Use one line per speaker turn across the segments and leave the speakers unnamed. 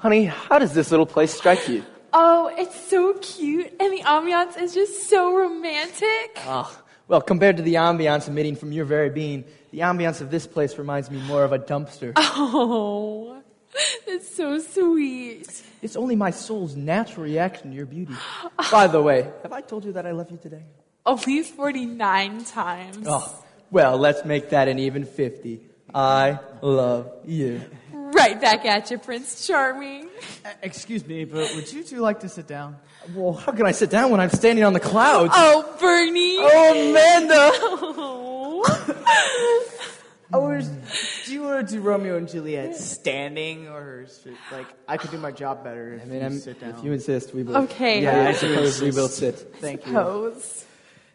Honey, how does this little place strike you?
Oh, it's so cute, and the ambiance is just so romantic.
Ah, well, compared to the ambiance emitting from your very being, the ambiance of this place reminds me more of a dumpster.
Oh, it's so sweet.
It's only my soul's natural reaction to your beauty. By the way, have I told you that I love you today?
At least 49 times.
Oh, well, let's make that an even 50. I love you.
Right back at you, Prince Charming.
Uh, excuse me, but would you two like to sit down?
Well, how can I sit down when I'm standing on the clouds?
Oh, Bernie.
Oh, Amanda!
Oh.
I was, do you want to do Romeo and Juliet standing or sit- like I could do my job better if
I mean,
you
I'm,
sit down?
if you insist, we will.
Okay,
Yeah, I
I
suppose we will sit.
Thank you.
Pose.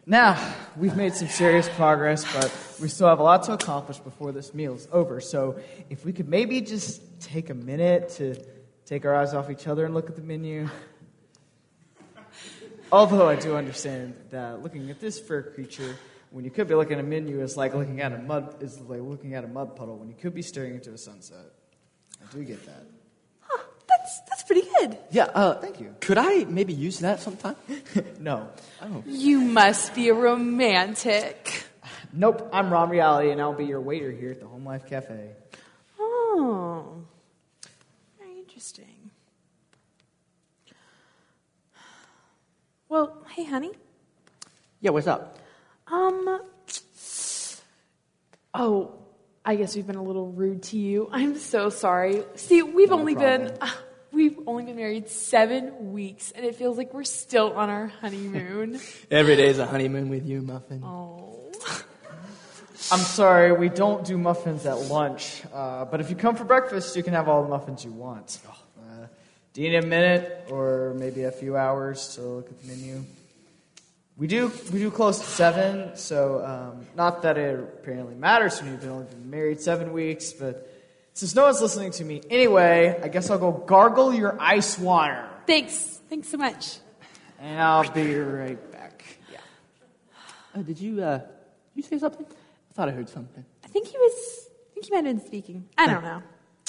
Now, we've made some serious progress, but we still have a lot to accomplish before this meal's over. So, if we could maybe just take a minute to take our eyes off each other and look at the menu. Although I do understand that looking at this fur creature, when you could be looking at a menu, is like looking at a mud is like looking at a mud puddle when you could be staring into a sunset. I do get that.
That's, pretty good.
Yeah, uh,
Thank you.
could I maybe use that sometime?
No.
You must be a romantic.
Nope, I'm Ron Reality, and I'll be your waiter here at the Home Life Cafe.
Oh, very interesting. Well, hey, honey.
Yeah, what's up?
Um. Oh, I guess we've been a little rude to you. I'm so sorry. See, we've only been uh, we've only been married seven weeks, and it feels like we're still on our honeymoon.
Every day is a honeymoon with you, Muffin.
oh.
I'm sorry, we don't do muffins at lunch, uh, but if you come for breakfast, you can have all the muffins you want. Uh, do you need a minute or maybe a few hours to look at the menu? We do we do close to seven, so um, not that it apparently matters when you've only been married seven weeks, but since no one's listening to me anyway, I guess I'll go gargle your ice water,
Thanks. Thanks so much.
and I'll be right back. Yeah.
Uh, did you, uh, did you say something? I thought I heard something.
I think he was. I think he might have been speaking. I don't know.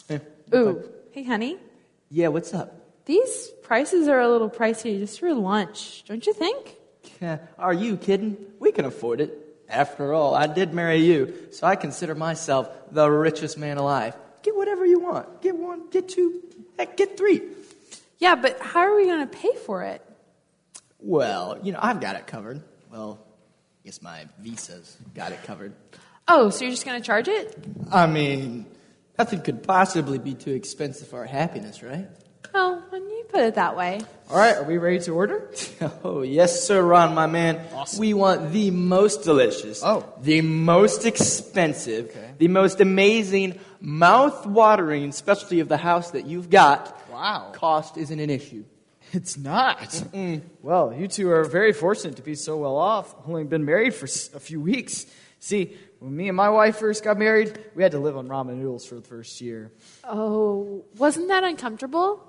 Eh,
Ooh, hey, honey.
Yeah, what's up?
These prices are a little pricey just for lunch, don't you think?
Yeah, are you kidding? We can afford it. After all, I did marry you, so I consider myself the richest man alive. Get whatever you want. Get one, get two, heck, get three.
Yeah, but how are we going to pay for it?
Well, you know, I've got it covered. Well, I guess my visa's got it covered.
Oh, so you're just going to charge it?
I mean, nothing could possibly be too expensive for our happiness, right?
Oh, put it that way.
All right, are we ready to order?
Oh, yes, sir, Ron, my man. Awesome. We want the most delicious,
Oh.
the most expensive, okay. the most amazing, mouth-watering specialty of the house that you've got.
Wow.
Cost isn't an issue.
It's not. Well, you two are very fortunate to be so well off. Only been married for a few weeks. See, when me and my wife first got married, we had to live on ramen noodles for the first year.
Oh, wasn't that uncomfortable?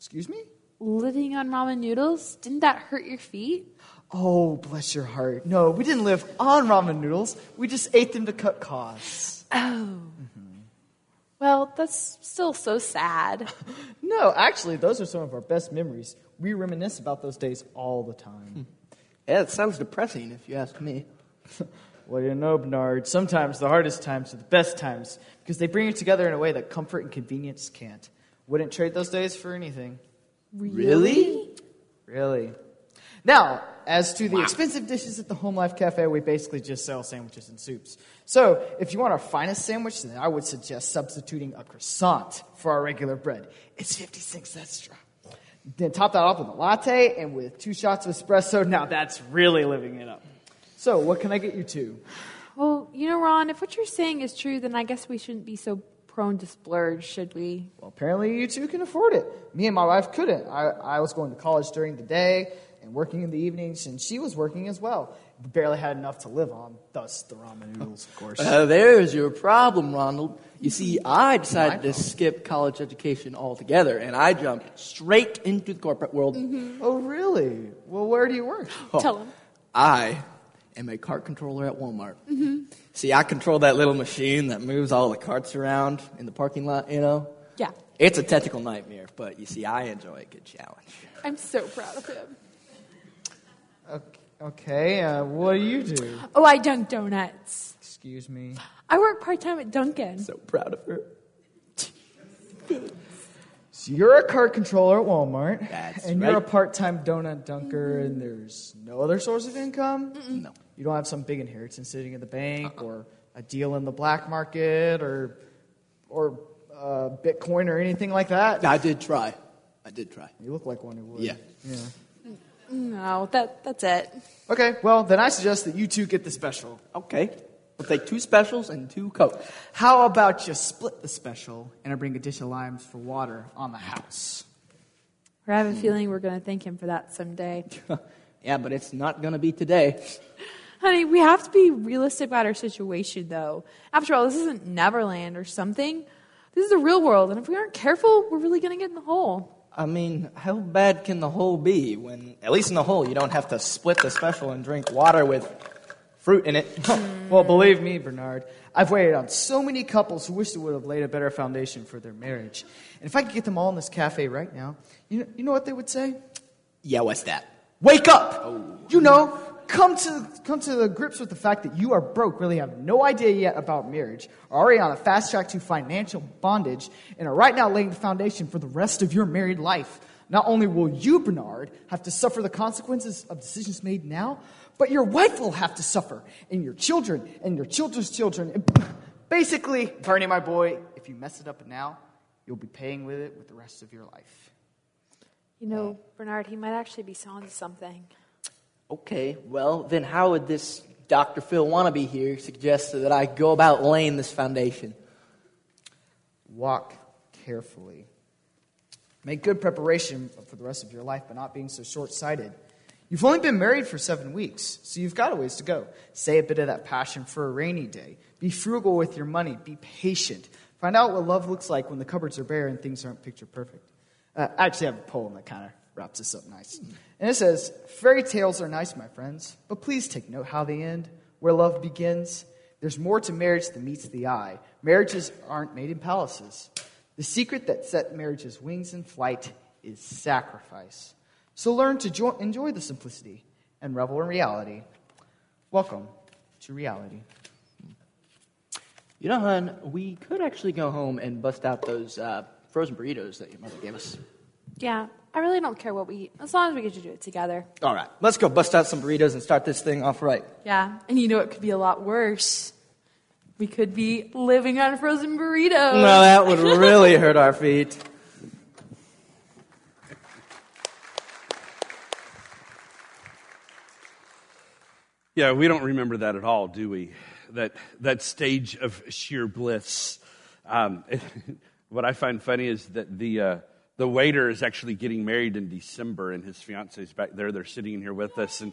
Excuse me?
Living on ramen noodles? Didn't that hurt your feet?
Oh, bless your heart. No, we didn't live on ramen noodles. We just ate them to cut costs.
Oh. Mm-hmm. Well, that's still so sad.
No, actually, those are some of our best memories. We reminisce about those days all the time. Hmm.
Yeah, it sounds depressing if you ask me.
Well, you know, Bernard, sometimes the hardest times are the best times because they bring you together in a way that comfort and convenience can't. Wouldn't trade those days for anything.
Really?
Really? Now, as to the expensive dishes at the Home Life Cafe, we basically just sell sandwiches and soups. So, if you want our finest sandwich, then I would suggest substituting a croissant for our regular bread. It's 50 cents extra. Then top that off with a latte and with two shots of espresso. Now, that's really living it up. So, what can I get you to?
Well, you know, Ron, if what you're saying is true, then I guess we shouldn't be so prone to splurge, should we?
Well, apparently you two can afford it. Me and my wife couldn't. I, I was going to college during the day and working in the evenings, and she was working as well. Barely had enough to live on, thus the ramen noodles, of course.
Uh, there's your problem, Ronald. You see, I decided to skip college education altogether, and I jumped straight into the corporate world.
oh, really? Well, where do you work?
Tell him.
I am a cart controller at Walmart. See, I control that little machine that moves all the carts around in the parking lot, you know?
Yeah.
It's a technical nightmare, but you see, I enjoy a good challenge.
I'm so proud of him.
Okay, uh, what do you do?
Oh, I dunk donuts.
Excuse me.
I work part time at Dunkin'.
So proud of her.
So you're a cart controller at Walmart,
That's
and you're a part-time donut dunker, and there's no other source of income.
No.
You don't have some big inheritance sitting in the bank, or a deal in the black market, or or uh, Bitcoin, or anything like that.
I did try. I did try.
You look like one who would.
Yeah.
Yeah.
No, that that's it.
Okay. Well, then I suggest that you two get the special.
Okay. We'll take two specials and two cokes.
How about you split the special, and I bring a dish of limes for water on the house?
I have a feeling we're going to thank him for that someday.
yeah, but it's not going to be today.
Honey, we have to be realistic about our situation, though. After all, this isn't Neverland or something. This is the real world, and if we aren't careful, we're really going to get in the hole.
I mean, how bad can the hole be when, at least in the hole, you don't have to split the special and drink water with fruit in it?
Oh, well, believe me, Bernard, I've waited on so many couples who wish they would have laid a better foundation for their marriage. And if I could get them all in this cafe right now, you know, you know what they would say?
yeah, what's that?
Wake up! You know, come to come to the grips with the fact that you are broke, really have no idea yet about marriage, are already on a fast track to financial bondage, and are right now laying the foundation for the rest of your married life. Not only will you, Bernard, have to suffer the consequences of decisions made now, but your wife will have to suffer, and your children, and your children's children. And Basically, Bernie, my boy, if you mess it up now, you'll be paying with it with the rest of your life.
You know, Bernard, he might actually be selling something.
Okay, well, then how would this Dr. Phil wannabe here suggest that I go about laying this foundation?
Walk carefully. Make good preparation for the rest of your life by not being so short sighted. You've only been married for seven weeks, so you've got a ways to go. Say a bit of that passion for a rainy day. Be frugal with your money. Be patient. Find out what love looks like when the cupboards are bare and things aren't picture perfect. Uh, I actually have a poem that kind of wraps this up nice. And it says Fairy tales are nice, my friends, but please take note how they end. Where love begins, there's more to marriage than meets the eye. Marriages aren't made in palaces. The secret that set marriage's wings in flight is sacrifice. So learn to jo- enjoy the simplicity and revel in reality. Welcome to reality.
You know, hon, we could actually go home and bust out those uh, frozen burritos that your mother gave us.
Yeah, I really don't care what we eat, as long as we get to do it together.
All right, let's go bust out some burritos and start this thing off right.
Yeah, and you know it could be a lot worse. We could be living on frozen burritos.
No, that would really hurt our feet.
Yeah, we don't remember that at all, do we? That that stage of sheer bliss. Um, what I find funny is that the uh, the waiter is actually getting married in December, and his fiance's back there. They're sitting in here with us, and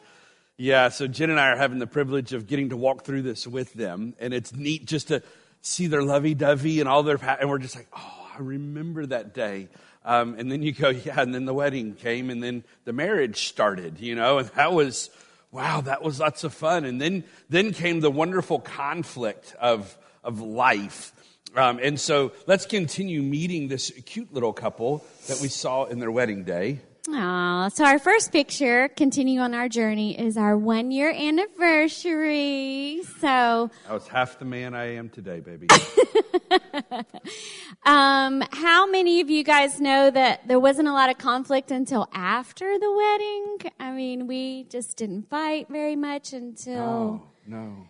yeah, so Jen and I are having the privilege of getting to walk through this with them, and it's neat just to see their lovey-dovey and all their, and we're just like, oh, I remember that day. Um, and then you go, yeah, and then the wedding came, and then the marriage started, you know, and that was, wow, that was lots of fun. And then, then came the wonderful conflict of, of life. Um, and so let's continue meeting this cute little couple that we saw in their wedding day.
Aw, so our first picture, continue on our journey, is our one year anniversary. So,
I was half the man I am today, baby.
um, how many of you guys know that there wasn't a lot of conflict until after the wedding? I mean, we just didn't fight very much until
oh, no.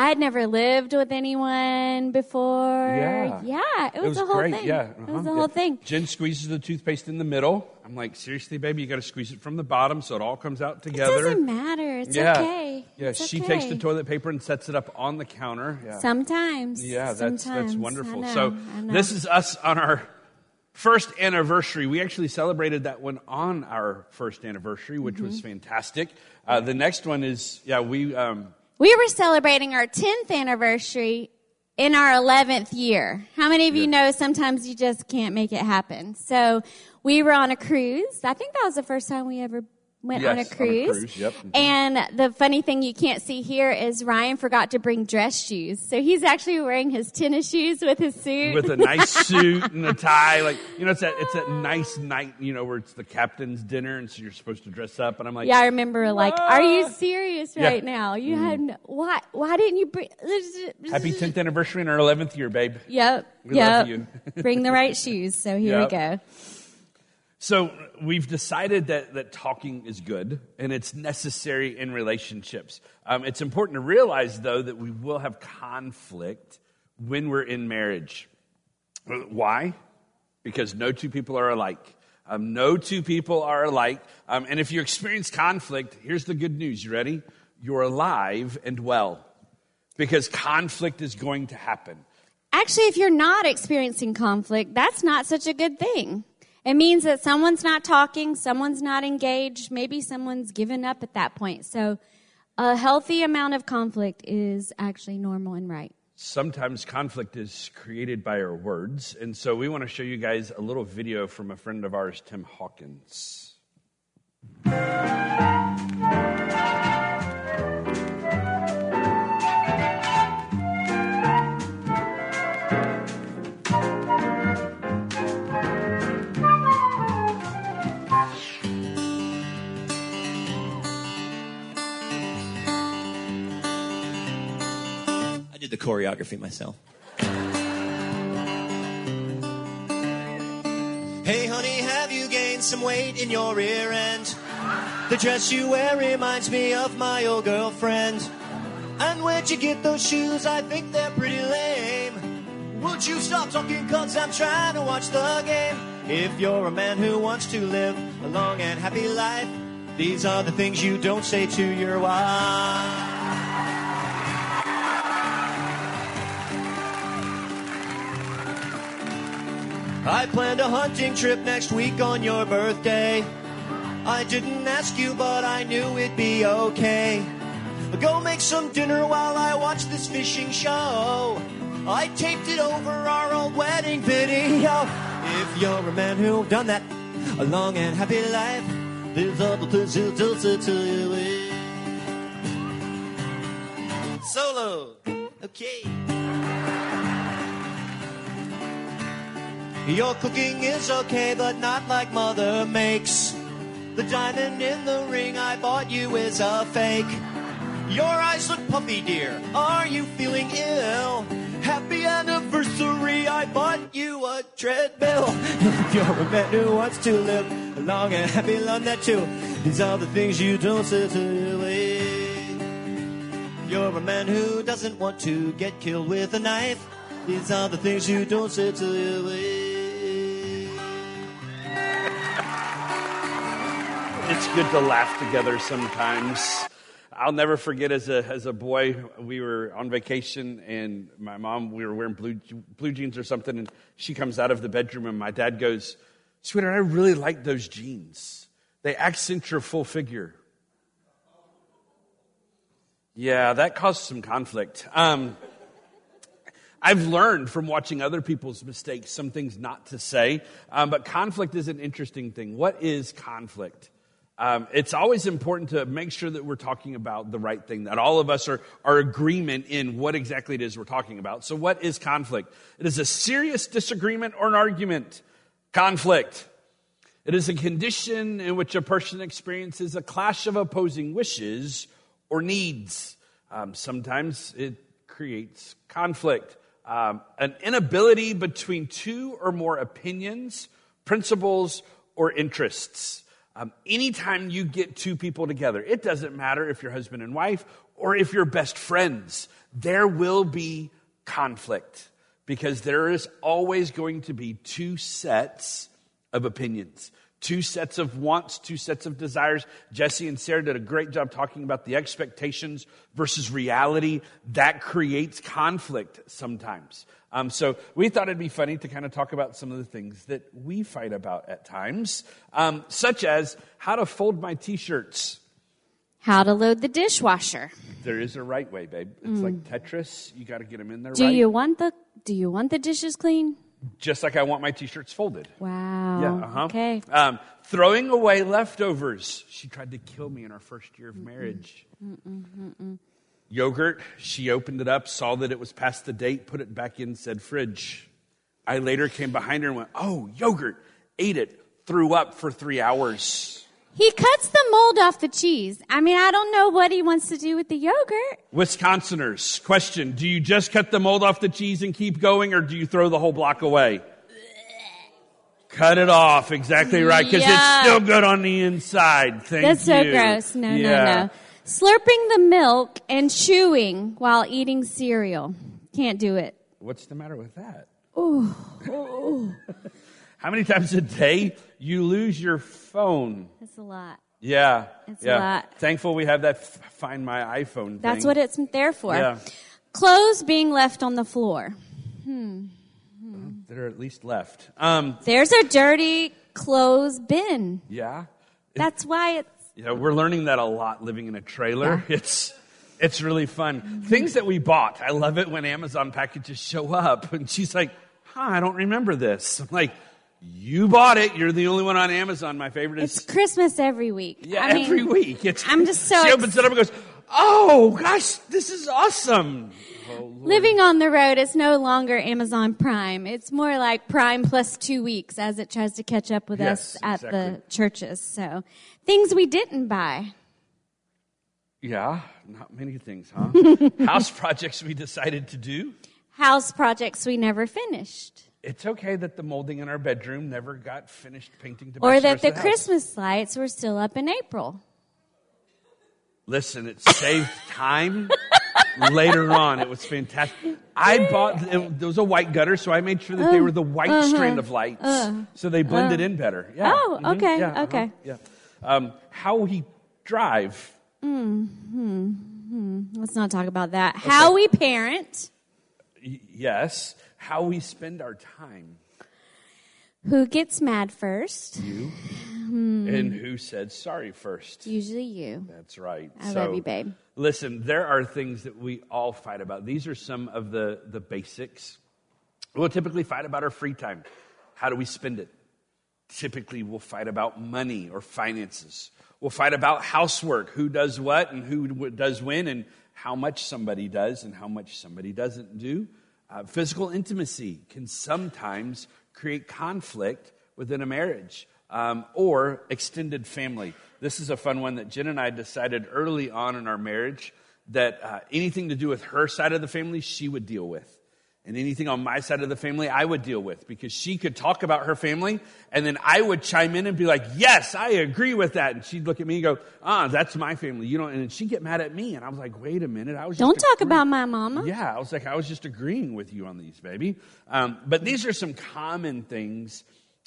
I had never lived with anyone before.
Yeah.
Yeah, it was,
it
a
was
whole
great.
thing.
Yeah,
It was
uh-huh,
the whole thing.
Jen squeezes the toothpaste in the middle. I'm like, seriously, baby, you got to squeeze it from the bottom so it all comes out together.
It doesn't matter. It's
yeah,
okay.
yeah.
It's
she takes the toilet paper and sets it up on the counter. Yeah,
Sometimes.
yeah, that's
Sometimes.
that's wonderful.
know,
so this is us on our first anniversary. We actually celebrated that one on our first anniversary, which was
Mm-hmm.
fantastic. Uh, the next one is yeah, we. Um,
We were celebrating our 10th anniversary in our 11th year. How many of you know sometimes you just can't make it happen? So we were on a cruise. I think that was the first time we ever went
Yes,
on a
on a
cruise.
cruise, yep. Mhm.
And the funny thing you can't see here is Ryan forgot to bring dress shoes. So he's actually wearing his tennis shoes with his suit.
with a nice suit and a tie. Like, you know, it's that, it's that nice night, you know, where it's the captain's dinner and so you're supposed to dress up. And I'm like,
yeah, I remember like, are you
What?
serious
Yeah.
Right now? You had no, why why didn't you bring
happy 10th anniversary in our 11th year, babe.
Yep.
We
yep.
love you.
Bring the right shoes. So here
Yep.
we go.
So we've decided that, that talking is good and it's necessary in relationships. Um, it's important to realize, though, that we will have conflict when we're in marriage. Why? Because no two people are alike. Um, no two people are alike. Um, and if you experience conflict, here's the good news. You ready? You're alive and well. Because conflict is going to happen.
Actually, if you're not experiencing conflict, that's not such a good thing. It means that someone's not talking, someone's not engaged, maybe someone's given up at that point. So, a healthy amount of conflict is actually normal and right.
Sometimes conflict is created by our words. And so we want to show you guys a little video from a friend of ours, Tim Hawkins.
Choreography myself. Hey, honey, have you gained some weight in your rear end? The dress you wear reminds me of my old girlfriend. And where'd you get those shoes? I think they're pretty lame. Would you stop talking? Cause I'm trying to watch the game. If you're a man who wants to live a long and happy life, these are the things you don't say to your wife. I planned a hunting trip next week on your birthday. I didn't ask you, but I knew it'd be okay. Go make some dinner while I watch this fishing show. I taped it over our old wedding video. If you're a man who've done that, a long and happy life, you'll do to you. Solo. Okay. Your cooking is okay, but not like mother makes. The diamond in the ring I bought you is a fake. Your eyes look puffy, dear. Are you feeling ill? Happy anniversary, I bought you a treadmill. You're a man who wants to live a long and happy life, that too. These are the things you don't say to your You're a man who doesn't want to get killed with a knife. These are the things you don't say to your
It's good to laugh together sometimes. I'll never forget as a, as a boy, we were on vacation and my mom, we were wearing blue, blue jeans or something, and she comes out of the bedroom and my dad goes, Sweetheart, I really like those jeans. They accent your full figure. Yeah, that caused some conflict. Um, I've learned from watching other people's mistakes some things not to say, um, but conflict is an interesting thing. What is conflict? Um, it's always important to make sure that we're talking about the right thing, that all of us are, are agreement in what exactly it is we're talking about. So, what is conflict? It is a serious disagreement or an argument. Conflict. It is a condition in which a person experiences a clash of opposing wishes or needs. Um, sometimes it creates conflict. Um, an inability between two or more opinions, principles, or interests. Um, anytime you get two people together, it doesn't matter if you're husband and wife or if you're best friends, there will be conflict because there is always going to be two sets of opinions, two sets of wants, two sets of desires. Jesse and Sarah did a great job talking about the expectations versus reality. That creates conflict sometimes. Um, so we thought it'd be funny to kind of talk about some of the things that we fight about at times, um, such as how to fold my t-shirts.
How to load the dishwasher.
There is a right way, babe. It's like Tetris. You got to get them in there
Do
right.
you want the Do you want the dishes clean?
Just like I want my t-shirts folded.
Wow.
Yeah, uh-huh.
Okay.
Um, throwing away leftovers. She tried to kill me in our first year of marriage. Yogurt, she opened it up, saw that it was past the date, put it back in, said fridge. I later came behind her and went, Oh, yogurt, ate it, threw up for three hours.
He cuts the mold off the cheese. I mean, I don't know what he wants to do with the yogurt.
Wisconsiners, question Do you just cut the mold off the cheese and keep going, or do you throw the whole block away? Cut it off, exactly right, because it's still good on the inside. Thank
That's so gross. No,
Yeah.
no, no. Slurping the milk and chewing while eating cereal. Can't do it.
What's the matter with that? How many times a day you lose your phone?
That's a lot.
Yeah.
It's a lot.
Thankful we have that find my iPhone thing.
That's what it's there for.
Yeah.
Clothes being left on the floor. Hmm.
That are at least left. Um,
There's a dirty clothes bin.
yeah.
That's why it's
know, we're learning that a lot living in a trailer. It's it's really fun. Things that we bought. I love it when Amazon packages show up and she's like, "Huh, I don't remember this." I'm like, "You bought it. You're the only one on Amazon." My favorite is
it's Christmas every week.
yeah,
I mean,
every week. It's
I'm just so
She opens it up and goes, "Oh gosh, this is awesome."
Oh, Living on the road is no longer Amazon Prime. It's more like Prime plus two weeks as it tries to catch up with
Yes,
us at the churches. So things we didn't buy.
Yeah, not many things, huh? House projects we decided to do.
House projects we never finished.
It's okay that the molding in our bedroom never got finished painting to
Or that
the
the
rest of house.
Christmas lights were still up in April.
Listen, it saved time. Later on, it was fantastic. I bought it, there was a white gutter, so I made sure that they were the white strand of lights, so they blended in better. Yeah.
Oh,
Mhm.
okay,
Yeah, uh-huh.
okay.
Yeah. Um, how we drive. Hmm.
Let's not talk about that. How we parent,
Y- yes. How we spend our time.
who gets mad first,
You.
Hmm.
And who said sorry first?
usually you.
That's right.
I love you, babe.
Listen, there are things that we all fight about. These are some of the, the basics. We'll typically fight about our free time. How do we spend it? Typically, we'll fight about money or finances. We'll fight about housework who does what and who does when and how much somebody does and how much somebody doesn't do. Uh, physical intimacy can sometimes create conflict within a marriage um, or extended family. This is a fun one that Jen and I decided early on in our marriage that uh, anything to do with her side of the family, she would deal with. And anything on my side of the family, I would deal with because she could talk about her family and then I would chime in and be like, yes, I agree with that. And she'd look at me and go, ah, that's my family. You don't, and she'd get mad at me. And I was like, wait a minute. I was just
Don't talk
agreeing."
about my mama.
Yeah, I was like, I was just agreeing with you on these, baby. Um, but these are some common things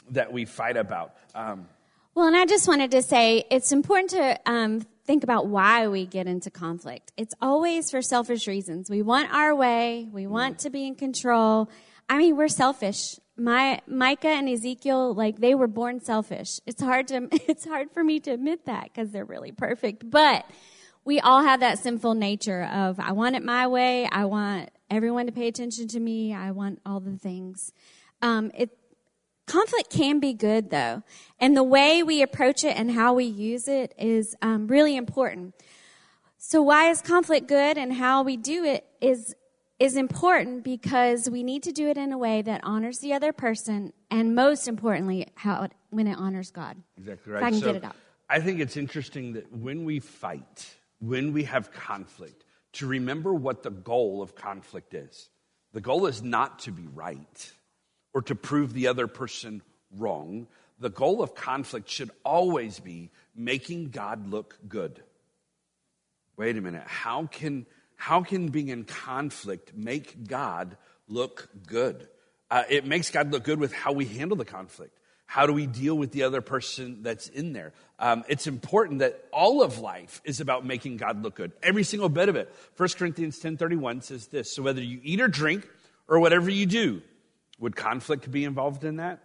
that we fight about. Um,
Well, and I just wanted to say it's important to um, think about why we get into conflict. It's always for selfish reasons. We want our way. We want to be in control. I mean, we're selfish. My Micah and Ezekiel, like they were born selfish. It's hard to it's hard for me to admit that because they're really perfect, but we all have that sinful nature of I want it my way. I want everyone to pay attention to me. I want all the things. Um, it conflict can be good though and the way we approach it and how we use it is um, really important so why is conflict good and how we do it is is important because we need to do it in a way that honors the other person and most importantly how it, when it honors god
Exactly
If
right.
I can
so
get it out.
I think it's interesting that when we fight, when we have conflict, to remember what the goal of conflict is. The goal is not to be right or to prove the other person wrong. The goal of conflict should always be making God look good. Wait a minute. How can, how can being in conflict make God look good? Uh, it makes God look good with how we handle the conflict. How do we deal with the other person that's in there? Um, it's important that all of life is about making God look good. Every single bit of it. 1 Corinthians 10.31 says this, So whether you eat or drink or whatever you do, would conflict be involved in that?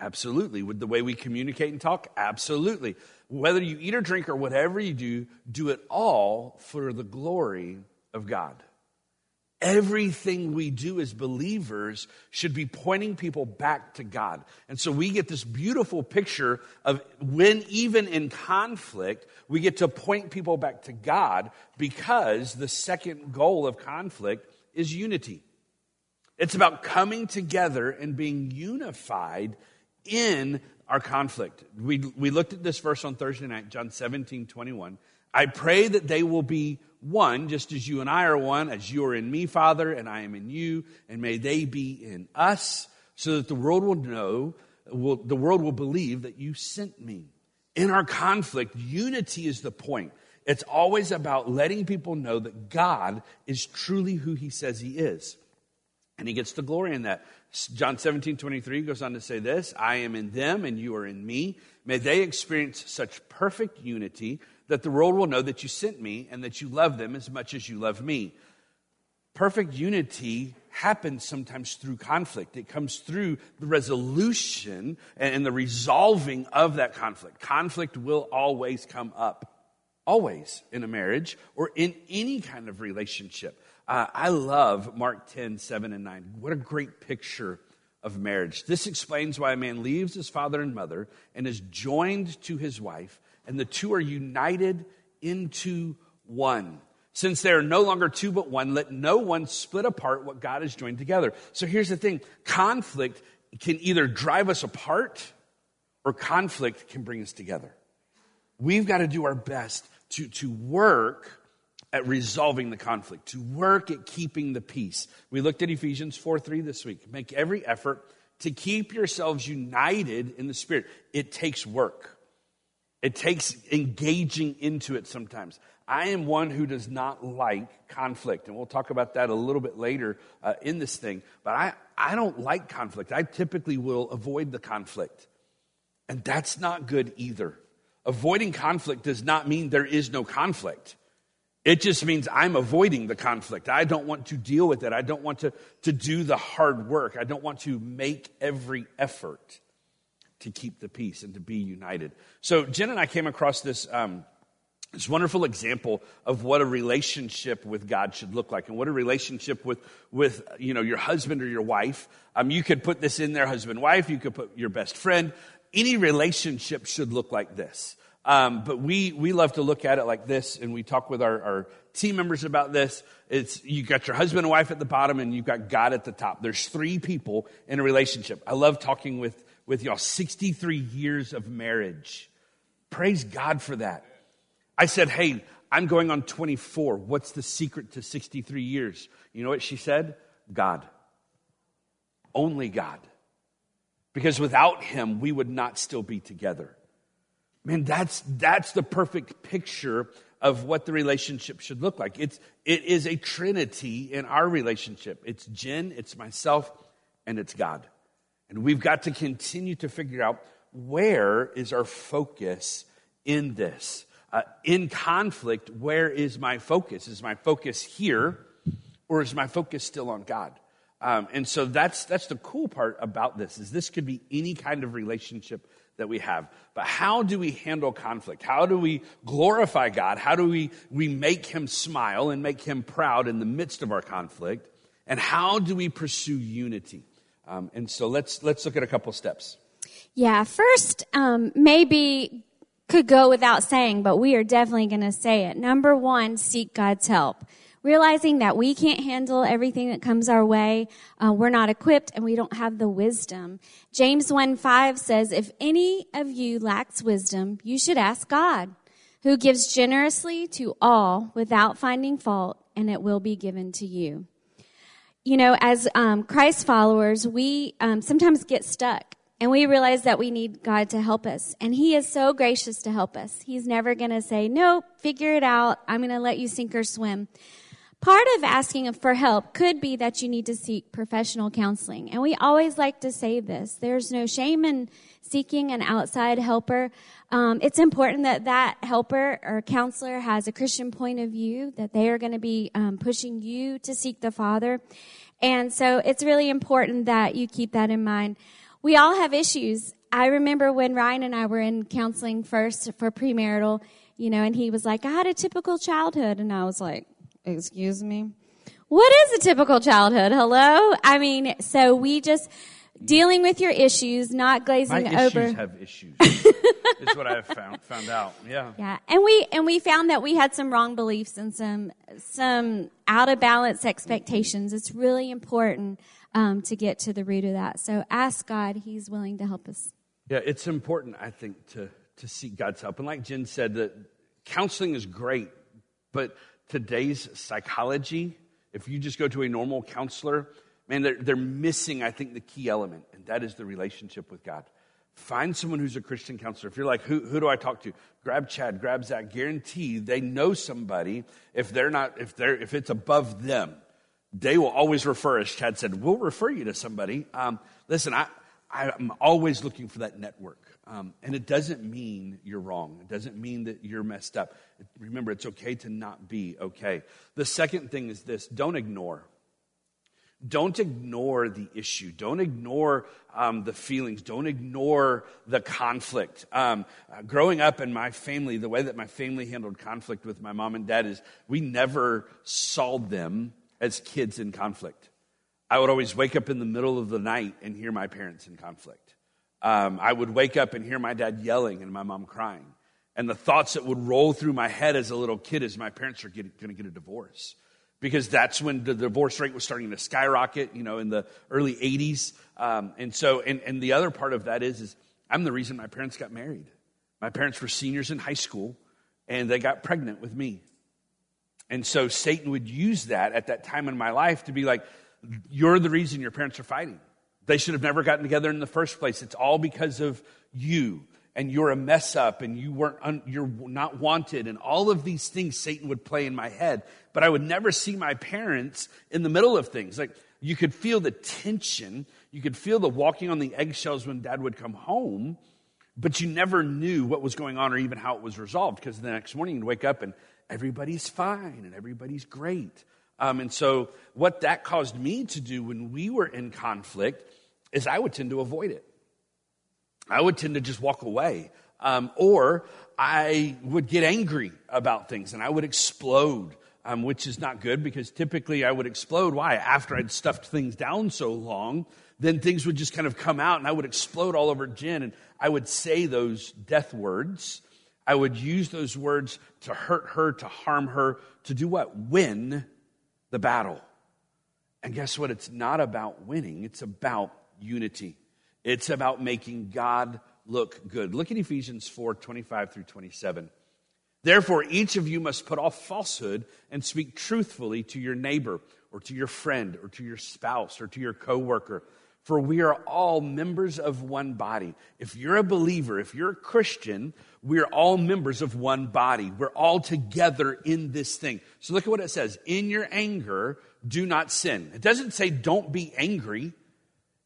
Absolutely. Would the way we communicate and talk? Absolutely. Whether you eat or drink or whatever you do, do it all for the glory of God. Everything we do as believers should be pointing people back to God. And so we get this beautiful picture of when, even in conflict, we get to point people back to God because the second goal of conflict is unity. It's about coming together and being unified in our conflict. We, we looked at this verse on Thursday night, John 17, 21. I pray that they will be one, just as you and I are one, as you are in me, Father, and I am in you, and may they be in us, so that the world will know, will, the world will believe that you sent me. In our conflict, unity is the point. It's always about letting people know that God is truly who he says he is. And he gets the glory in that. John 17, 23 goes on to say this I am in them and you are in me. May they experience such perfect unity that the world will know that you sent me and that you love them as much as you love me. Perfect unity happens sometimes through conflict. It comes through the resolution and the resolving of that conflict. Conflict will always come up, always in a marriage or in any kind of relationship. Uh, I love Mark 10, 7 and 9. What a great picture of marriage. This explains why a man leaves his father and mother and is joined to his wife, and the two are united into one. Since they are no longer two but one, let no one split apart what God has joined together. So here's the thing conflict can either drive us apart or conflict can bring us together. We've got to do our best to, to work at resolving the conflict, to work at keeping the peace. We looked at Ephesians 4 3 this week. Make every effort to keep yourselves united in the Spirit. It takes work, it takes engaging into it sometimes. I am one who does not like conflict, and we'll talk about that a little bit later uh, in this thing. But I, I don't like conflict. I typically will avoid the conflict, and that's not good either. Avoiding conflict does not mean there is no conflict. It just means I'm avoiding the conflict. I don't want to deal with it. I don't want to, to do the hard work. I don't want to make every effort to keep the peace and to be united. So Jen and I came across this, um, this wonderful example of what a relationship with God should look like and what a relationship with, with you know, your husband or your wife. Um, you could put this in there, husband, wife. You could put your best friend. Any relationship should look like this. Um, but we, we love to look at it like this, and we talk with our, our team members about this. It's you got your husband and wife at the bottom, and you've got God at the top. There's three people in a relationship. I love talking with, with y'all. 63 years of marriage. Praise God for that. I said, Hey, I'm going on 24. What's the secret to 63 years? You know what she said? God. Only God. Because without Him, we would not still be together. Man, that's, that's the perfect picture of what the relationship should look like. It's, it is a trinity in our relationship. It's Jen, it's myself, and it's God. And we've got to continue to figure out where is our focus in this. Uh, in conflict, where is my focus? Is my focus here, or is my focus still on God? Um, and so that's that's the cool part about this is this could be any kind of relationship that we have. But how do we handle conflict? How do we glorify God? How do we, we make him smile and make him proud in the midst of our conflict? And how do we pursue unity? Um, and so let's, let's look at a couple steps.
Yeah, first, um, maybe could go without saying, but we are definitely going to say it. Number one, seek God's help realizing that we can't handle everything that comes our way. Uh, we're not equipped and we don't have the wisdom. James 1 5 says, If any of you lacks wisdom, you should ask God, who gives generously to all without finding fault, and it will be given to you. You know, as um, Christ followers, we um, sometimes get stuck and we realize that we need God to help us. And He is so gracious to help us. He's never going to say, Nope, figure it out. I'm going to let you sink or swim. Part of asking for help could be that you need to seek professional counseling. And we always like to say this. There's no shame in seeking an outside helper. Um, it's important that that helper or counselor has a Christian point of view, that they are going to be um, pushing you to seek the Father. And so it's really important that you keep that in mind. We all have issues. I remember when Ryan and I were in counseling first for premarital, you know, and he was like, I had a typical childhood. And I was like, Excuse me? What is a typical childhood? Hello? I mean, so we just dealing with your issues, not
My
glazing
issues
over.
have issues. is what I have found found out. Yeah.
Yeah, and we and we found that we had some wrong beliefs and some some out of balance expectations. It's really important um, to get to the root of that. So ask God; He's willing to help us.
Yeah, it's important, I think, to, to seek God's help. And like Jen said, that counseling is great, but today's psychology, if you just go to a normal counselor, man, they're, they're missing, I think, the key element, and that is the relationship with God. Find someone who's a Christian counselor. If you're like, who, who do I talk to? Grab Chad, grab Zach. Guarantee they know somebody. If they're not, if they're, if it's above them, they will always refer, as Chad said, we'll refer you to somebody. Um, listen, I, I'm always looking for that network. Um, and it doesn't mean you're wrong. It doesn't mean that you're messed up. Remember, it's okay to not be okay. The second thing is this don't ignore. Don't ignore the issue. Don't ignore um, the feelings. Don't ignore the conflict. Um, uh, growing up in my family, the way that my family handled conflict with my mom and dad is we never saw them as kids in conflict. I would always wake up in the middle of the night and hear my parents in conflict. Um, I would wake up and hear my dad yelling and my mom crying. And the thoughts that would roll through my head as a little kid is my parents are going to get a divorce. Because that's when the divorce rate was starting to skyrocket, you know, in the early 80s. Um, and so, and, and the other part of that is, is I'm the reason my parents got married. My parents were seniors in high school and they got pregnant with me. And so Satan would use that at that time in my life to be like, you're the reason your parents are fighting. They should have never gotten together in the first place. It's all because of you. And you're a mess up and you weren't, un, you're not wanted. And all of these things Satan would play in my head. But I would never see my parents in the middle of things. Like you could feel the tension. You could feel the walking on the eggshells when dad would come home. But you never knew what was going on or even how it was resolved because the next morning you'd wake up and everybody's fine and everybody's great. Um, and so, what that caused me to do when we were in conflict is I would tend to avoid it. I would tend to just walk away. Um, or I would get angry about things and I would explode, um, which is not good because typically I would explode. Why? After I'd stuffed things down so long, then things would just kind of come out and I would explode all over Jen and I would say those death words. I would use those words to hurt her, to harm her, to do what? Win the battle. And guess what? It's not about winning, it's about unity. It's about making God look good. Look at Ephesians 4 25 through 27. Therefore, each of you must put off falsehood and speak truthfully to your neighbor or to your friend or to your spouse or to your coworker. For we are all members of one body. If you're a believer, if you're a Christian, we're all members of one body. We're all together in this thing. So look at what it says. In your anger, do not sin. It doesn't say don't be angry.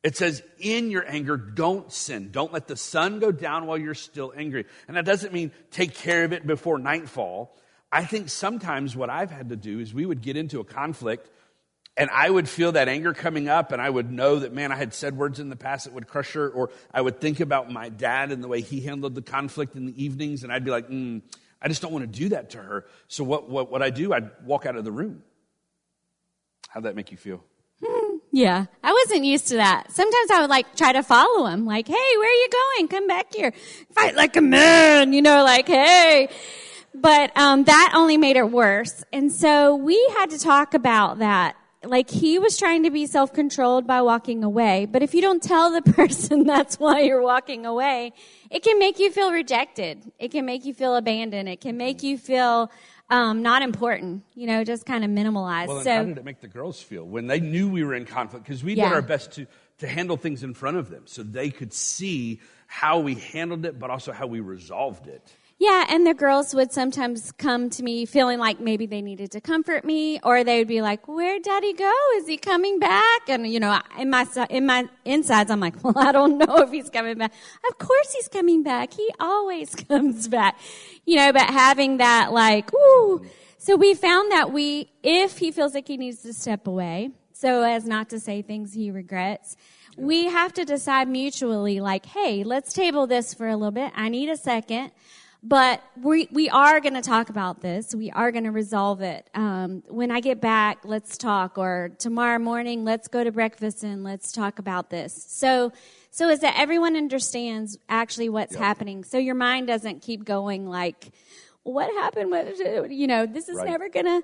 It says, in your anger, don't sin. Don't let the sun go down while you're still angry. And that doesn't mean take care of it before nightfall. I think sometimes what I've had to do is we would get into a conflict and I would feel that anger coming up and I would know that, man, I had said words in the past that would crush her. Or I would think about my dad and the way he handled the conflict in the evenings. And I'd be like, mm, I just don't want to do that to her. So what, what, what I do, I'd walk out of the room. How'd that make you feel?
Yeah, I wasn't used to that. Sometimes I would like try to follow him, like, "Hey, where are you going? Come back here, fight like a man," you know, like, "Hey." But um, that only made it worse, and so we had to talk about that. Like he was trying to be self-controlled by walking away, but if you don't tell the person that's why you're walking away, it can make you feel rejected. It can make you feel abandoned. It can make you feel um, not important, you know, just kind of minimalized.
Well,
so,
how did it make the girls feel when they knew we were in conflict? Because we
Yeah.
did our best to, to handle things in front of them so they could see how we handled it, but also how we resolved it.
Yeah, and the girls would sometimes come to me feeling like maybe they needed to comfort me, or they would be like, "Where'd Daddy go? Is he coming back?" And you know, in my in my insides, I'm like, "Well, I don't know if he's coming back. Of course he's coming back. He always comes back." You know, but having that like, "Ooh." So we found that we, if he feels like he needs to step away, so as not to say things he regrets, we have to decide mutually, like, hey, let's table this for a little bit. I need a second. But we, we are going to talk about this. We are going to resolve it. Um, when I get back, let's talk. Or tomorrow morning, let's go to breakfast and let's talk about this. So, so is that everyone understands actually what's happening. So your mind doesn't keep going like, what happened? What, you know, this is
Right.
never going to.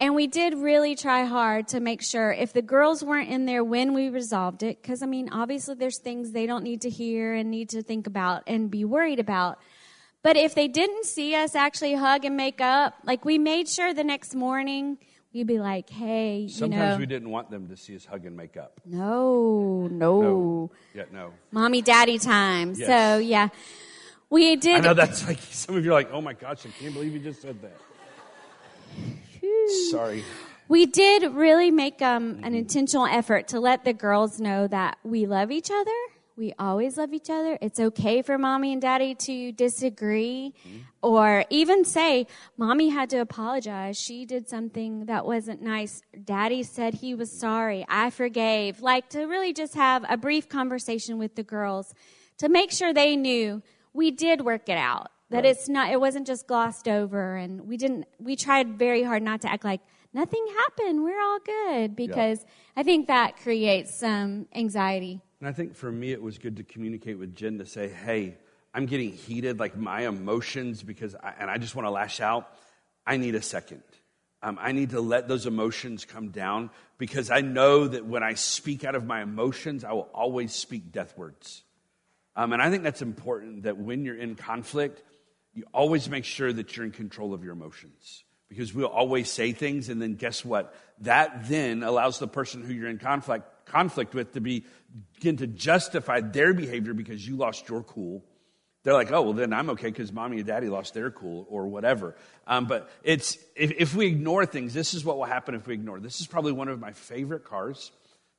And we did really try hard to make sure if the girls weren't in there when we resolved it, because I mean, obviously there's things they don't need to hear and need to think about and be worried about. But if they didn't see us actually hug and make up, like we made sure the next morning we'd be like, hey, you
Sometimes
know,
we didn't want them to see us hug and make up.
no, no,
No. Yeah, no.
mommy daddy time.
Yes.
So yeah, we did.
I know that's like some of you are like, oh my gosh, I can't believe you just said that. Sorry.
We did really make um, an intentional effort to let the girls know that we love each other. We always love each other. It's okay for mommy and daddy to disagree mm-hmm. or even say, Mommy had to apologize. She did something that wasn't nice. Daddy said he was sorry. I forgave. Like to really just have a brief conversation with the girls to make sure they knew we did work it out. That it's not, it wasn't just glossed over and we didn't, we tried very hard not to act like nothing happened. We're all good because I think that creates some anxiety.
And I think for me, it was good to communicate with Jen to say, hey, I'm getting heated, like my emotions, because, I, and I just want to lash out. I need a second. Um, I need to let those emotions come down because I know that when I speak out of my emotions, I will always speak death words. Um, and I think that's important that when you're in conflict, you always make sure that you're in control of your emotions. Because we'll always say things, and then guess what? That then allows the person who you're in conflict, conflict with to be, begin to justify their behavior because you lost your cool. They're like, oh, well, then I'm okay because mommy and daddy lost their cool or whatever. Um, but it's, if, if we ignore things, this is what will happen if we ignore. This is probably one of my favorite cars.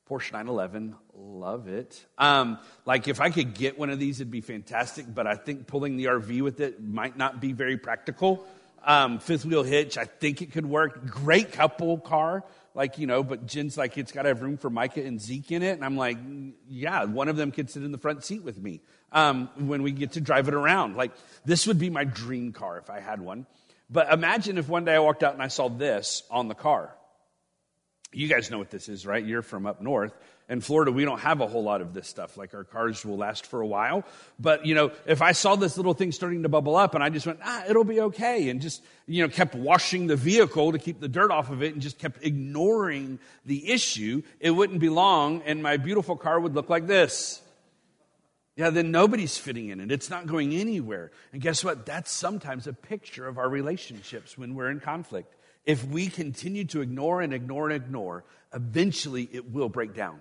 Porsche 911, love it. Um, like if I could get one of these, it'd be fantastic. But I think pulling the RV with it might not be very practical. Um, fifth wheel hitch, I think it could work. Great couple car, like you know. But Jen's like, it's got to have room for Micah and Zeke in it, and I'm like, yeah, one of them could sit in the front seat with me um, when we get to drive it around. Like this would be my dream car if I had one. But imagine if one day I walked out and I saw this on the car. You guys know what this is, right? You're from up north. In Florida, we don't have a whole lot of this stuff. Like our cars will last for a while. But, you know, if I saw this little thing starting to bubble up and I just went, ah, it'll be okay, and just, you know, kept washing the vehicle to keep the dirt off of it and just kept ignoring the issue, it wouldn't be long and my beautiful car would look like this. Yeah, then nobody's fitting in it. It's not going anywhere. And guess what? That's sometimes a picture of our relationships when we're in conflict. If we continue to ignore and ignore and ignore, eventually it will break down.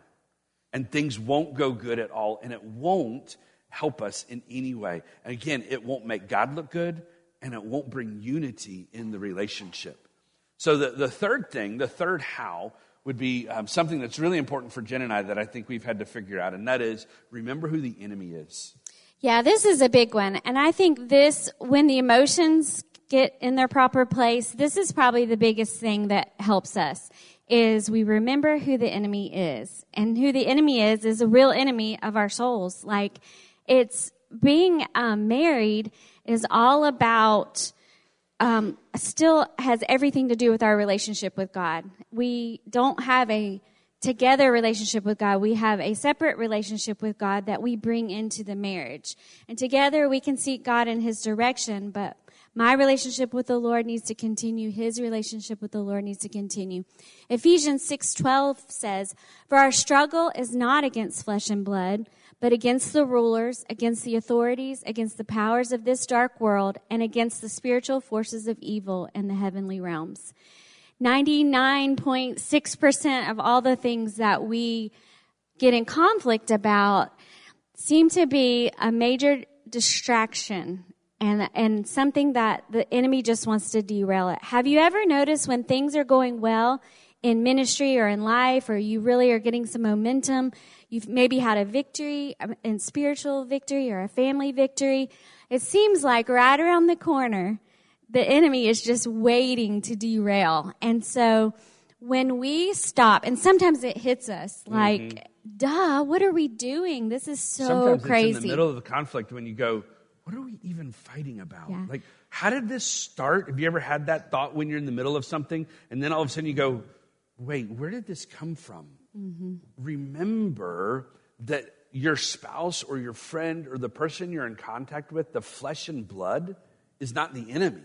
And things won't go good at all, and it won't help us in any way. And again, it won't make God look good, and it won't bring unity in the relationship. So, the, the third thing, the third how, would be um, something that's really important for Jen and I that I think we've had to figure out, and that is remember who the enemy is.
Yeah, this is a big one. And I think this, when the emotions get in their proper place, this is probably the biggest thing that helps us is we remember who the enemy is. And who the enemy is is a real enemy of our souls. Like it's being um, married is all about um, still has everything to do with our relationship with God. We don't have a together relationship with God. We have a separate relationship with God that we bring into the marriage. And together we can seek God in His direction, but my relationship with the Lord needs to continue. His relationship with the Lord needs to continue. Ephesians 6:12 says, "For our struggle is not against flesh and blood, but against the rulers, against the authorities, against the powers of this dark world, and against the spiritual forces of evil in the heavenly realms." 99.6% of all the things that we get in conflict about seem to be a major distraction and and something that the enemy just wants to derail it. Have you ever noticed when things are going well in ministry or in life or you really are getting some momentum, you've maybe had a victory, um, in spiritual victory or a family victory, it seems like right around the corner the enemy is just waiting to derail. And so when we stop, and sometimes it hits us mm-hmm. like, duh, what are we doing? This is so
Sometimes
crazy.
it's in the middle of the conflict when you go, what are we even fighting about?
Yeah.
Like, how did this start? Have you ever had that thought when you're in the middle of something and then all of a sudden you go, wait, where did this come from? Remember that your spouse or your friend or the person you're in contact with, the flesh and blood, is not the enemy.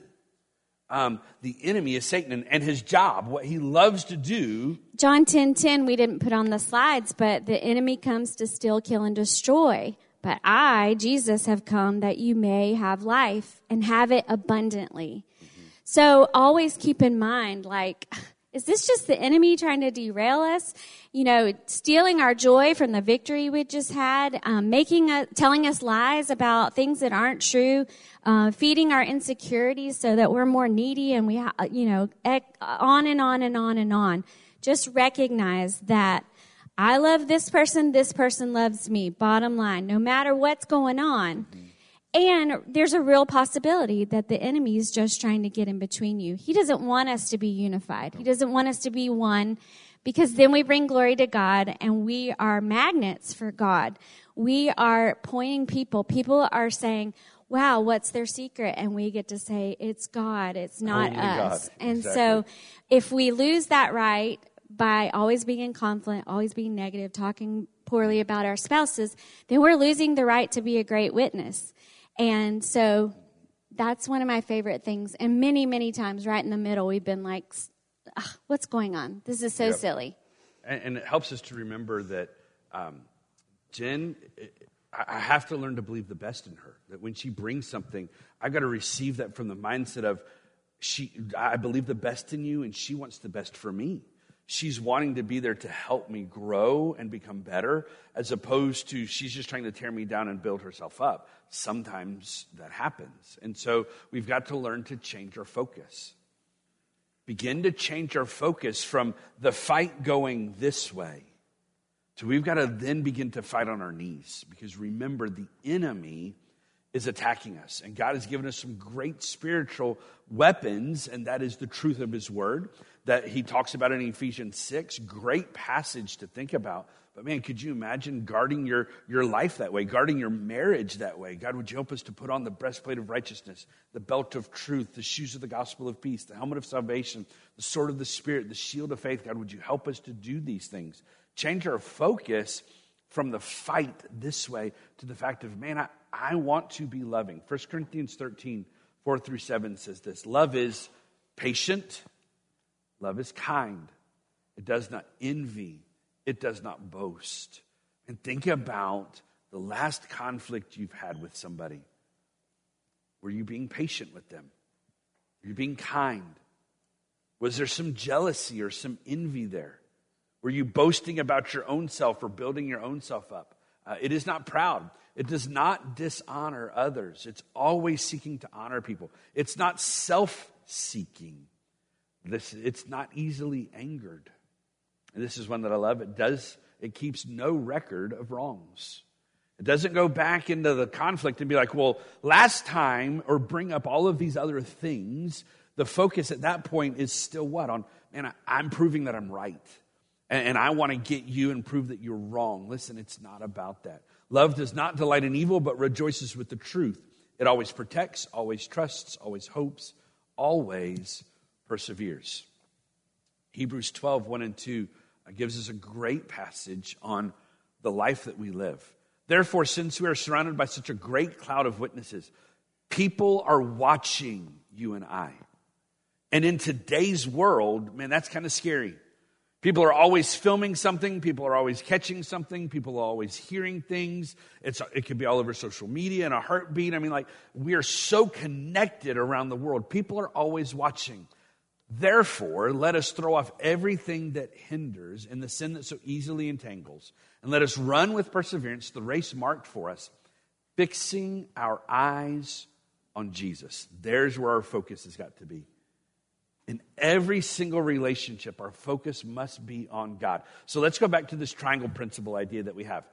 Um, the enemy is Satan and, and his job, what he loves to do.
John 10 10, we didn't put on the slides, but the enemy comes to steal, kill, and destroy. But I, Jesus, have come that you may have life and have it abundantly. So always keep in mind, like, is this just the enemy trying to derail us? You know, stealing our joy from the victory we just had, um, making us, telling us lies about things that aren't true, uh, feeding our insecurities so that we're more needy and we, ha- you know, ec- on and on and on and on. Just recognize that I love this person, this person loves me. Bottom line, no matter what's going on. And there's a real possibility that the enemy is just trying to get in between you. He doesn't want us to be unified. He doesn't want us to be one because then we bring glory to God and we are magnets for God. We are pointing people. People are saying, wow, what's their secret? And we get to say, it's God. It's not
Only God.
us. And
Exactly.
so if we lose that right by always being in conflict, always being negative, talking poorly about our spouses, then we're losing the right to be a great witness. And so that's one of my favorite things. And many, many times right in the middle, we've been like, what's going on? This is so
Yep.
silly.
And, and it helps us to remember that um, Jen, I I have to learn to believe the best in her. That when she brings something, I've got to receive that from the mindset of, she, I believe the best in you, and she wants the best for me. She's wanting to be there to help me grow and become better, as opposed to she's just trying to tear me down and build herself up. Sometimes that happens. And so we've got to learn to change our focus begin to change our focus from the fight going this way to we've got to then begin to fight on our knees because remember the enemy is attacking us. And god has given us some great spiritual weapons and that is the truth of his word that he talks about in ephesians 6 great passage to think about. But man could you imagine guarding your, your life that way guarding your marriage that way? God would you help us to put on the breastplate of righteousness the belt of truth the shoes of the gospel of peace the helmet of salvation the sword of the spirit the shield of faith? God would you help us to do these things? Change our focus from the fight this way to the fact of, man, I, I want to be loving. 1 Corinthians 13, 4 through 7 says this Love is patient, love is kind, it does not envy, it does not boast. And think about the last conflict you've had with somebody. Were you being patient with them? Were you being kind? Was there some jealousy or some envy there? Were you boasting about your own self or building your own self up? Uh, it is not proud. It does not dishonor others. It's always seeking to honor people. It's not self seeking. This, it's not easily angered. And this is one that I love. It does, it keeps no record of wrongs. It doesn't go back into the conflict and be like, well, last time, or bring up all of these other things. The focus at that point is still what? On, man, I, I'm proving that I'm right. And, and I want to get you and prove that you're wrong. Listen, it's not about that. Love does not delight in evil, but rejoices with the truth. It always protects, always trusts, always hopes, always perseveres. Hebrews 12, 1 and 2 uh, gives us a great passage on the life that we live. Therefore, since we are surrounded by such a great cloud of witnesses, people are watching you and I. And in today's world, man, that's kind of scary. People are always filming something. People are always catching something. People are always hearing things. It's, it could be all over social media in a heartbeat. I mean, like, we are so connected around the world. People are always watching. Therefore, let us throw off everything that hinders and the sin that so easily entangles, and let us run with perseverance the race marked for us, fixing our eyes on Jesus. There's where our focus has got to be. Every single relationship, our focus must be on God. So let's go back to this triangle principle idea that we have.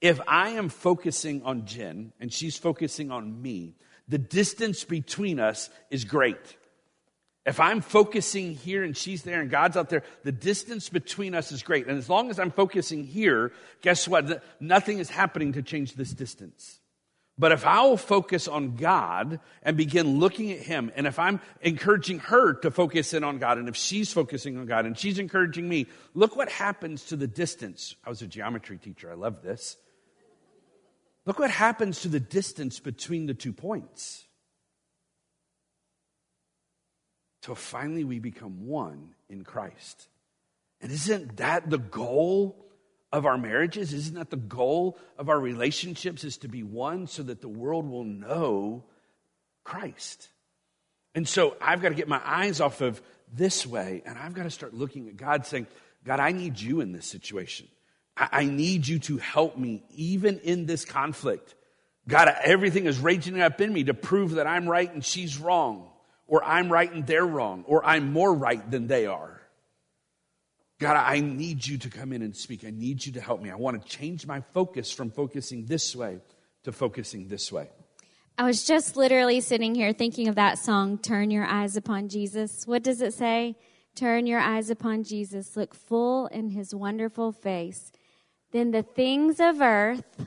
If I am focusing on Jen and she's focusing on me, the distance between us is great. If I'm focusing here and she's there and God's out there, the distance between us is great. And as long as I'm focusing here, guess what? Nothing is happening to change this distance. But if I'll focus on God and begin looking at Him, and if I'm encouraging her to focus in on God, and if she's focusing on God and she's encouraging me, look what happens to the distance. I was a geometry teacher, I love this. Look what happens to the distance between the two points. Till finally we become one in Christ. And isn't that the goal of our marriages? Isn't that the goal of our relationships is to be one so that the world will know Christ? And so I've got to get my eyes off of this way and I've got to start looking at God saying, God, I need you in this situation. I, I need you to help me even in this conflict. God, everything is raging up in me to prove that I'm right and she's wrong, or I'm right and they're wrong, or I'm more right than they are. God, I need you to come in and speak. I need you to help me. I want to change my focus from focusing this way to focusing this way.
I was just literally sitting here thinking of that song, Turn Your Eyes Upon Jesus. What does it say? Turn your eyes upon Jesus, look full in his wonderful face. Then the things of earth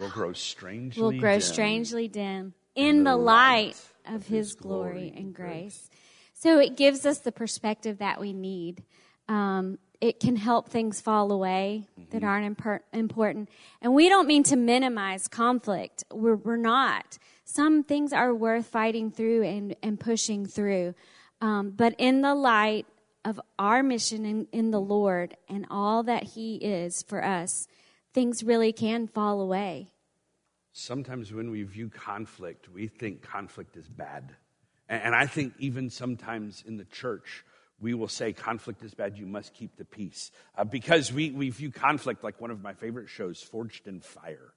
will grow strangely
will grow
dim
strangely dim in the light of his glory and grace. So it gives us the perspective that we need. Um, it can help things fall away that
Mm-hmm.
aren't impor- important. And we don't mean to minimize conflict. We're, we're not. Some things are worth fighting through and, and pushing through. Um, but in the light of our mission in, in the Lord and all that He is for us, things really can fall away.
Sometimes when we view conflict, we think conflict is bad. And, and I think even sometimes in the church, we will say conflict is bad, you must keep the peace. Uh, because we, we view conflict like one of my favorite shows, Forged in Fire.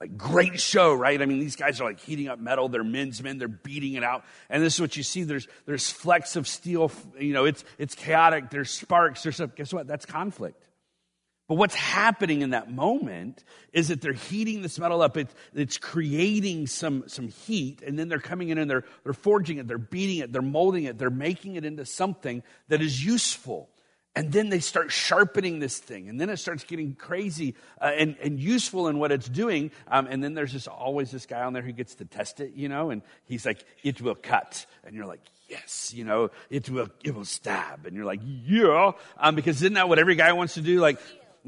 Like, great show, right? I mean, these guys are like heating up metal. They're men's men. They're beating it out. And this is what you see. There's, there's flecks of steel. You know, it's, it's chaotic. There's sparks. There's stuff. Guess what? That's conflict. But what's happening in that moment is that they're heating this metal up. It, it's creating some, some heat, and then they're coming in and they're, they're forging it, they're beating it, they're molding it, they're making it into something that is useful. And then they start sharpening this thing, and then it starts getting crazy uh, and, and useful in what it's doing. Um, and then there's just always this guy on there who gets to test it, you know, and he's like, it will cut. And you're like, yes, you know, it will, it will stab. And you're like, yeah, um, because isn't that what every guy wants to do? Like,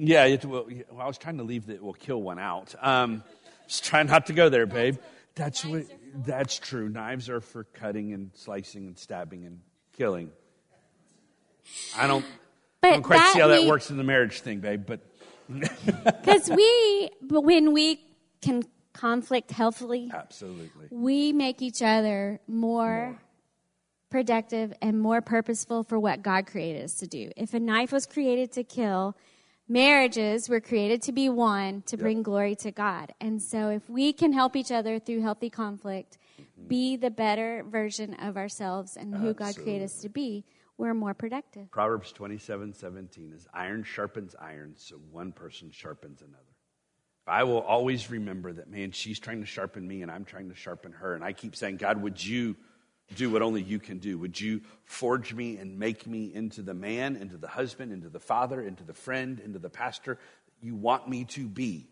yeah, it. Well, I was trying to leave that it will kill one out. Um, just try not to go there, babe. That's what. That's true. Knives are for cutting and slicing and stabbing and killing. I don't.
But I
don't quite see how
that
that works in the marriage thing, babe. But
Because we, but when we can conflict healthily,
absolutely,
we make each other more productive and more purposeful for what God created us to do. If a knife was created to kill, marriages were created to be one to bring glory to God. And so if we can help each other through healthy conflict, mm-hmm. be the better version of ourselves and who God created us to be, we're more productive.
Proverbs twenty-seven seventeen is iron sharpens iron, so one person sharpens another. I will always remember that, man, she's trying to sharpen me and I'm trying to sharpen her. And I keep saying, God, would you do what only you can do? Would you forge me and make me into the man, into the husband, into the father, into the friend, into the pastor you want me to be?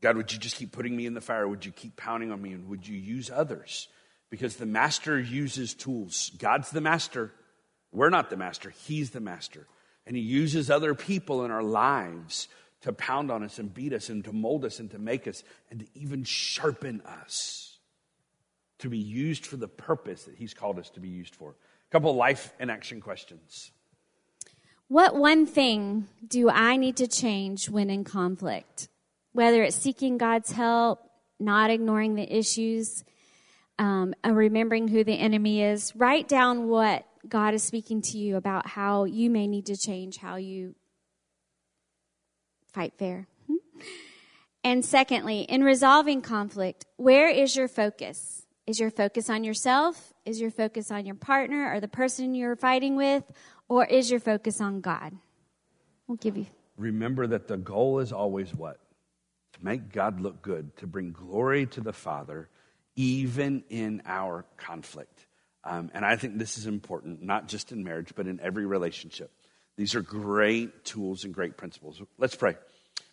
God, would you just keep putting me in the fire? Would you keep pounding on me? And would you use others? Because the master uses tools. God's the master. We're not the master. He's the master. And he uses other people in our lives to pound on us and beat us and to mold us and to make us and to even sharpen us to be used for the purpose that he's called us to be used for. A couple life and action questions.
What one thing do I need to change when in conflict? Whether it's seeking God's help, not ignoring the issues, um, and remembering who the enemy is, write down what God is speaking to you about how you may need to change how you fight fair. Hmm? And secondly, in resolving conflict, where is your focus? Is your focus on yourself? Is your focus on your partner or the person you're fighting with? Or is your focus on God? We'll give you.
Remember that the goal is always what? To make God look good, to bring glory to the Father, even in our conflict. Um, and I think this is important, not just in marriage, but in every relationship. These are great tools and great principles. Let's pray.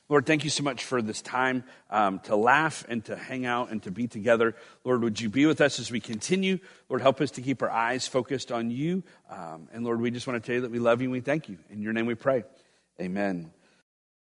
Lord, thank you so much for this time um, to laugh and to hang out and to be together. Lord, would you be with us as we continue? Lord, help us to keep our eyes focused on you. Um, and Lord, we just want to tell you that we love you and we thank you. In your name we pray. Amen.